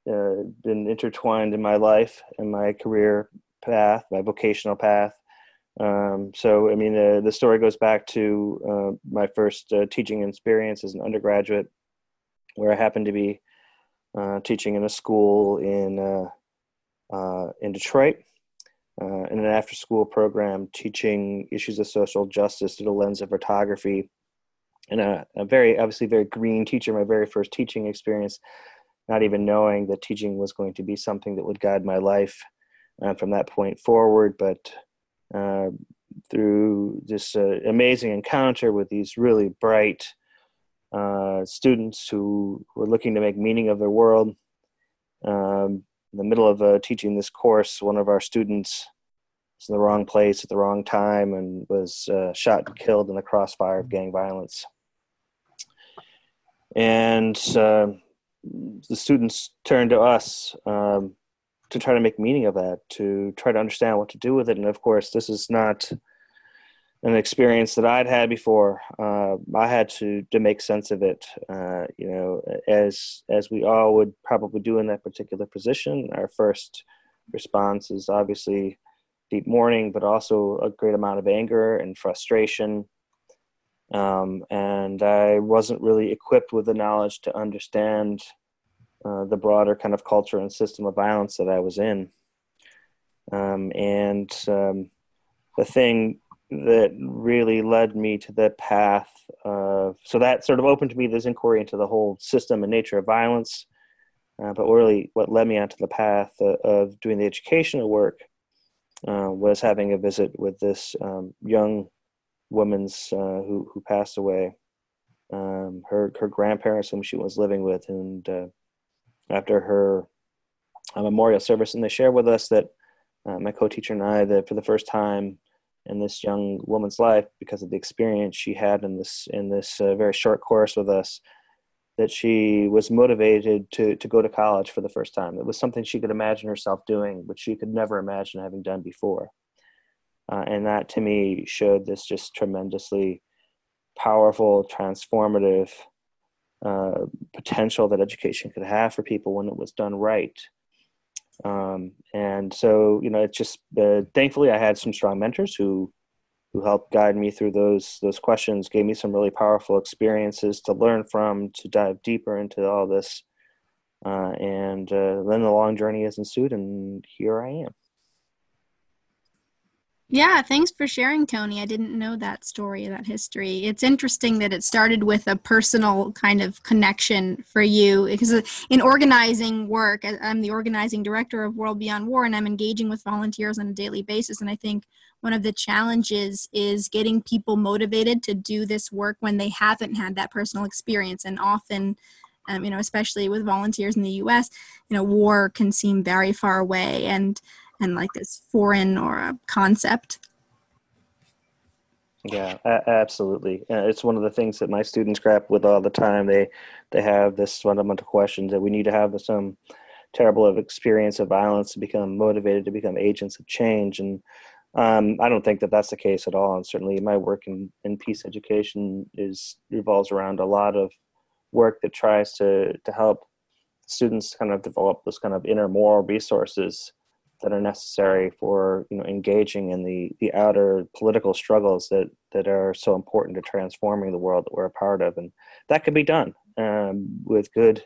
uh, been intertwined in my life and my career path, my vocational path. Um, so, I mean, uh, the story goes back to my first teaching experience as an undergraduate, where I happened to be uh, teaching in a school in uh, in Detroit, in an after-school program, teaching issues of social justice through the lens of photography, and a, a very obviously very green teacher. My very first teaching experience, not even knowing that teaching was going to be something that would guide my life from that point forward, but uh, through this uh, amazing encounter with these really bright uh, students who were looking to make meaning of their world. Um, in the middle of uh, teaching this course, one of our students was in the wrong place at the wrong time and was uh, shot and killed in the crossfire of gang violence. And uh, the students turned to us um, to try to make meaning of that, to try to understand what to do with it. And of course, this is not an experience that I'd had before. Uh, I had to to make sense of it. Uh, you know, as as we all would probably do in that particular position. Our first response is obviously deep mourning, but also a great amount of anger and frustration. Um, and I wasn't really equipped with the knowledge to understand uh, the broader kind of culture and system of violence that I was in. Um, and um, the thing that really led me to the path of, so that sort of opened to me this inquiry into the whole system and nature of violence. Uh, but really, what led me onto the path of, of doing the educational work uh, was having a visit with this um, young woman's uh, who who passed away. Um, her her grandparents, whom she was living with, and uh, after her uh, memorial service, and they shared with us that uh, my co-teacher and I that for the first time in this young woman's life, because of the experience she had in this in this uh, very short course with us, that she was motivated to to go to college for the first time. It was something she could imagine herself doing, which she could never imagine having done before. Uh, and that to me showed this just tremendously powerful, transformative uh, potential that education could have for people when it was done right. Um, and so, you know, it's just uh, thankfully I had some strong mentors who who helped guide me through those those questions, gave me some really powerful experiences to learn from, to dive deeper into all this. Uh, and uh, then the long journey has ensued, and here I am. Yeah, thanks for sharing, Tony. I didn't know that story, that history. It's interesting that it started with a personal kind of connection for you because in organizing work, I'm the organizing director of World Beyond War and I'm engaging with volunteers on a daily basis. And I think one of the challenges is getting people motivated to do this work when they haven't had that personal experience. And often, um, you know, especially with volunteers in the US, you know, war can seem very far away. And and like this foreign or a concept. Yeah absolutely. It's one of the things that my students grapple with all the time. They they have this fundamental question that we need to have some terrible of experience of violence to become motivated to become agents of change. And um, I don't think that that's the case at all. And certainly, my work in, in peace education is revolves around a lot of work that tries to to help students kind of develop those kind of inner moral resources that are necessary for you know engaging in the the outer political struggles that that are so important to transforming the world that we're a part of and that can be done um, with good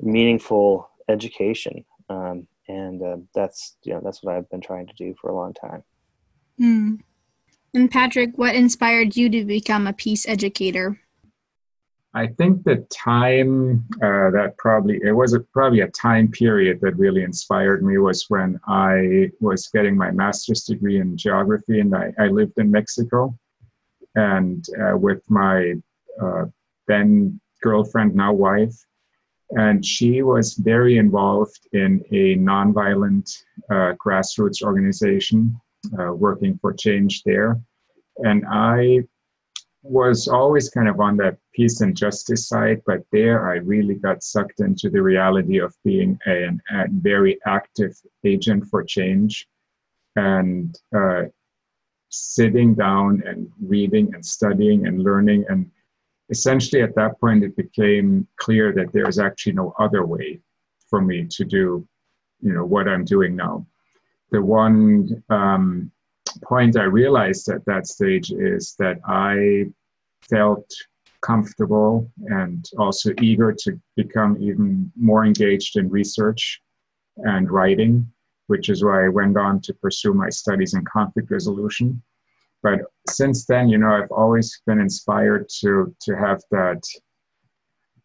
meaningful education um, and uh, that's you know that's what I've been trying to do for a long time. Mm. And Patrick, what inspired you to become a peace educator? I think the time uh, that probably it was a, probably a time period that really inspired me was when I was getting my master's degree in geography, and I, I lived in Mexico, and uh, with my uh, then girlfriend, now wife, and she was very involved in a nonviolent uh, grassroots organization uh, working for change there, and I was always kind of on that peace and justice side, but there I really got sucked into the reality of being a, a very active agent for change and uh, sitting down and reading and studying and learning. And essentially, at that point, it became clear that there is actually no other way for me to do, you know, what I'm doing now. The one um, point I realized at that stage is that I felt comfortable and also eager to become even more engaged in research and writing, which is why I went on to pursue my studies in conflict resolution. But since then, you know, I've always been inspired to to have that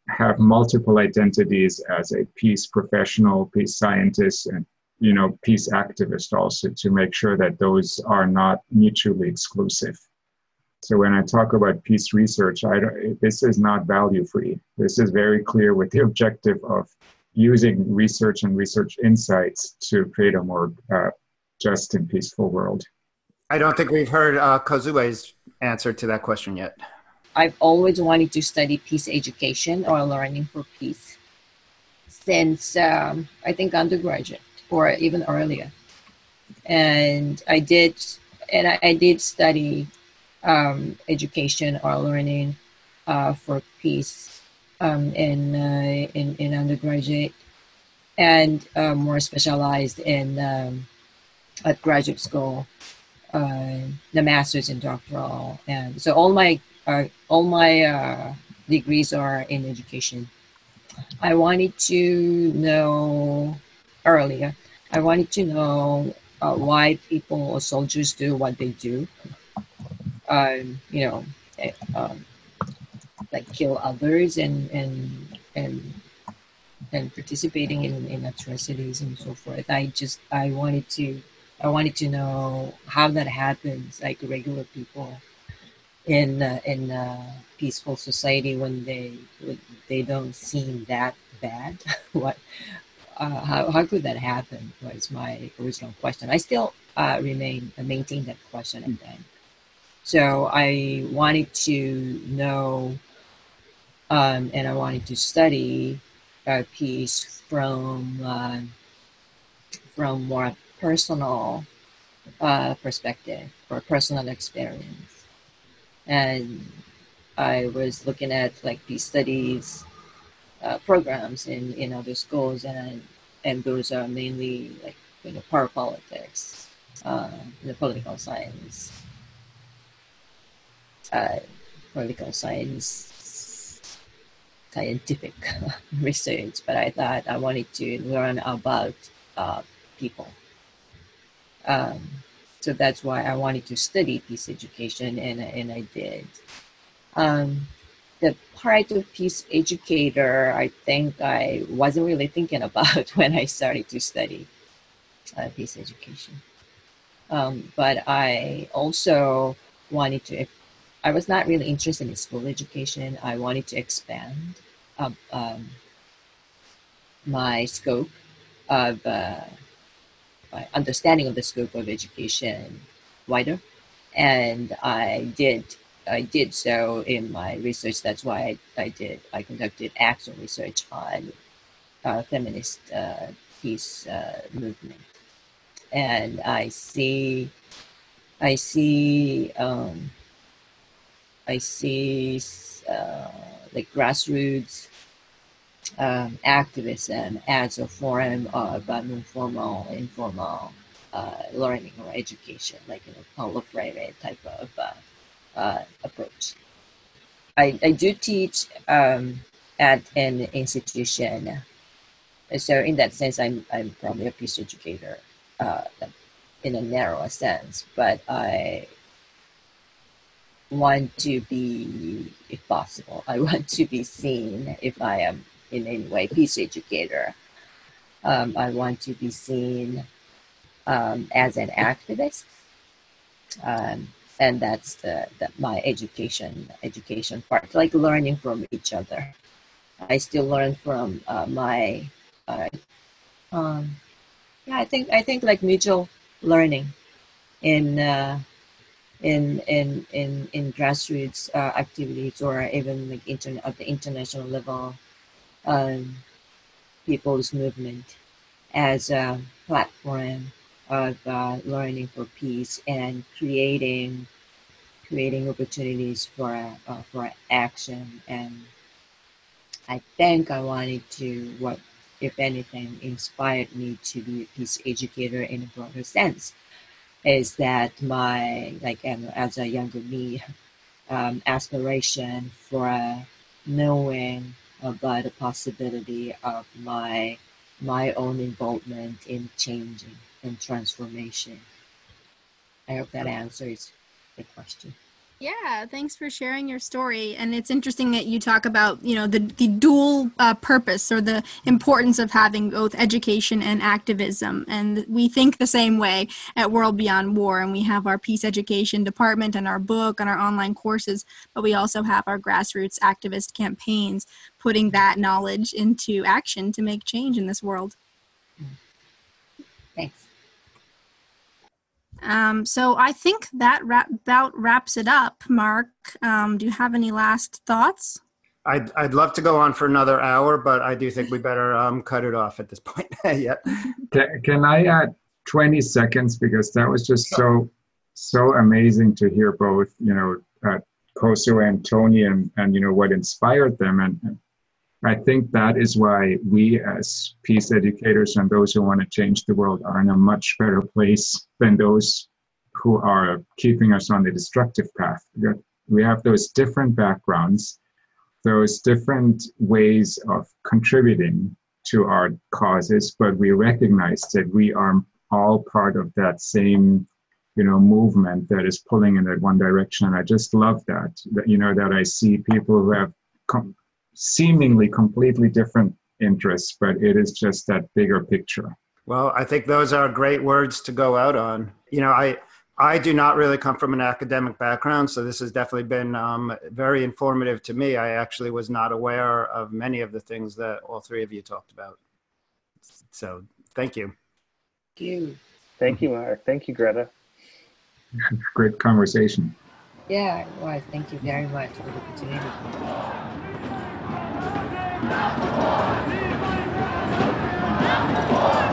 have multiple identities as a peace professional, peace scientist, and you know, peace activist also to make sure that those are not mutually exclusive. So when I talk about peace research, I don't, this is not value free. This is very clear with the objective of using research and research insights to create a more uh, just and peaceful world. I don't think we've heard uh, Kozue's answer to that question yet. I've always wanted to study peace education or learning for peace since um, I think undergraduate or even earlier. And I did, and I, I did study um, education or learning uh, for peace um, in, uh, in in undergraduate, and uh, more specialized in um, at graduate school, uh, the master's and doctoral, and so all my uh, all my uh, degrees are in education. I wanted to know earlier. I wanted to know uh, why people or soldiers do what they do. Um, you know, eh, um, like kill others and and and and participating in, in atrocities and so forth. I just I wanted to I wanted to know how that happens, like regular people in uh, in a peaceful society when they when they don't seem that bad. what uh, how, how could that happen was my original question. I still uh, remain uh, maintain that question, I think. So I wanted to know, um, and I wanted to study a piece from uh, from more personal uh, perspective or personal experience, and I was looking at like these studies uh, programs in, in other schools, and and those are mainly like you know power politics, uh, the political science, uh, political science, scientific research. But I thought I wanted to learn about uh, people. Um, so that's why I wanted to study peace education, and and I did. Um, part of peace educator, I think I wasn't really thinking about when I started to study uh, peace education. Um, but I also wanted to, I was not really interested in school education. I wanted to expand um, um, my scope of uh, my understanding of the scope of education wider. And I did I did so in my research. That's why I, I did. I conducted actual research on uh, feminist uh, peace uh, movement, and I see, I see, um, I see uh, like grassroots um, activism as a form of uh, non-formal, informal uh, learning or education, like you know, Paulo Freire type of uh, approach. I, I do teach um, at an institution. So in that sense, I'm, I'm probably a peace educator uh, in a narrower sense, but I want to be, if possible, I want to be seen if I am in any way peace educator. Um, I want to be seen um, as an activist. Um, and that's the, the, my education education part like learning from each other. I still learn from uh, my uh, um, yeah i think i think like mutual learning in uh, in in in in grassroots uh, activities or even like internet at the international level um, people's movement as a platform of uh, learning for peace and creating creating opportunities for uh, for action. And I think I wanted to what if anything inspired me to be a peace educator in a broader sense is that my like as a younger me um, aspiration for uh, knowing about the possibility of my my own involvement in changing and transformation. I hope that answers the question. Yeah, thanks for sharing your story. And it's interesting that you talk about, you know, the, the dual uh, purpose or the importance of having both education and activism. And we think the same way at World Beyond War. And we have our peace education department and our book and our online courses, but we also have our grassroots activist campaigns putting that knowledge into action to make change in this world. Thanks. Um, so I think that wrap, about wraps it up. Mark, um, do you have any last thoughts? I'd, I'd love to go on for another hour, but I do think we better um, cut it off at this point. yeah. Can, can I add 20 seconds because that was just so so amazing to hear both, you know, uh, Koso and Tony and, and, you know, what inspired them. And, and I think that is why we, as peace educators and those who want to change the world, are in a much better place than those who are keeping us on the destructive path. We have those different backgrounds, those different ways of contributing to our causes, but we recognize that we are all part of that same you know movement that is pulling in that one direction and i just love that that you know that i see people who have come seemingly completely different interests, but it is just that bigger picture. Well, I think those are great words to go out on. You know, I I do not really come from an academic background, so this has definitely been um, very informative to me. I actually was not aware of many of the things that all three of you talked about. So, thank you. Thank you. Thank you, Mark. Thank you, Greta. Great conversation. Yeah, well, thank you very much for the opportunity. Number one.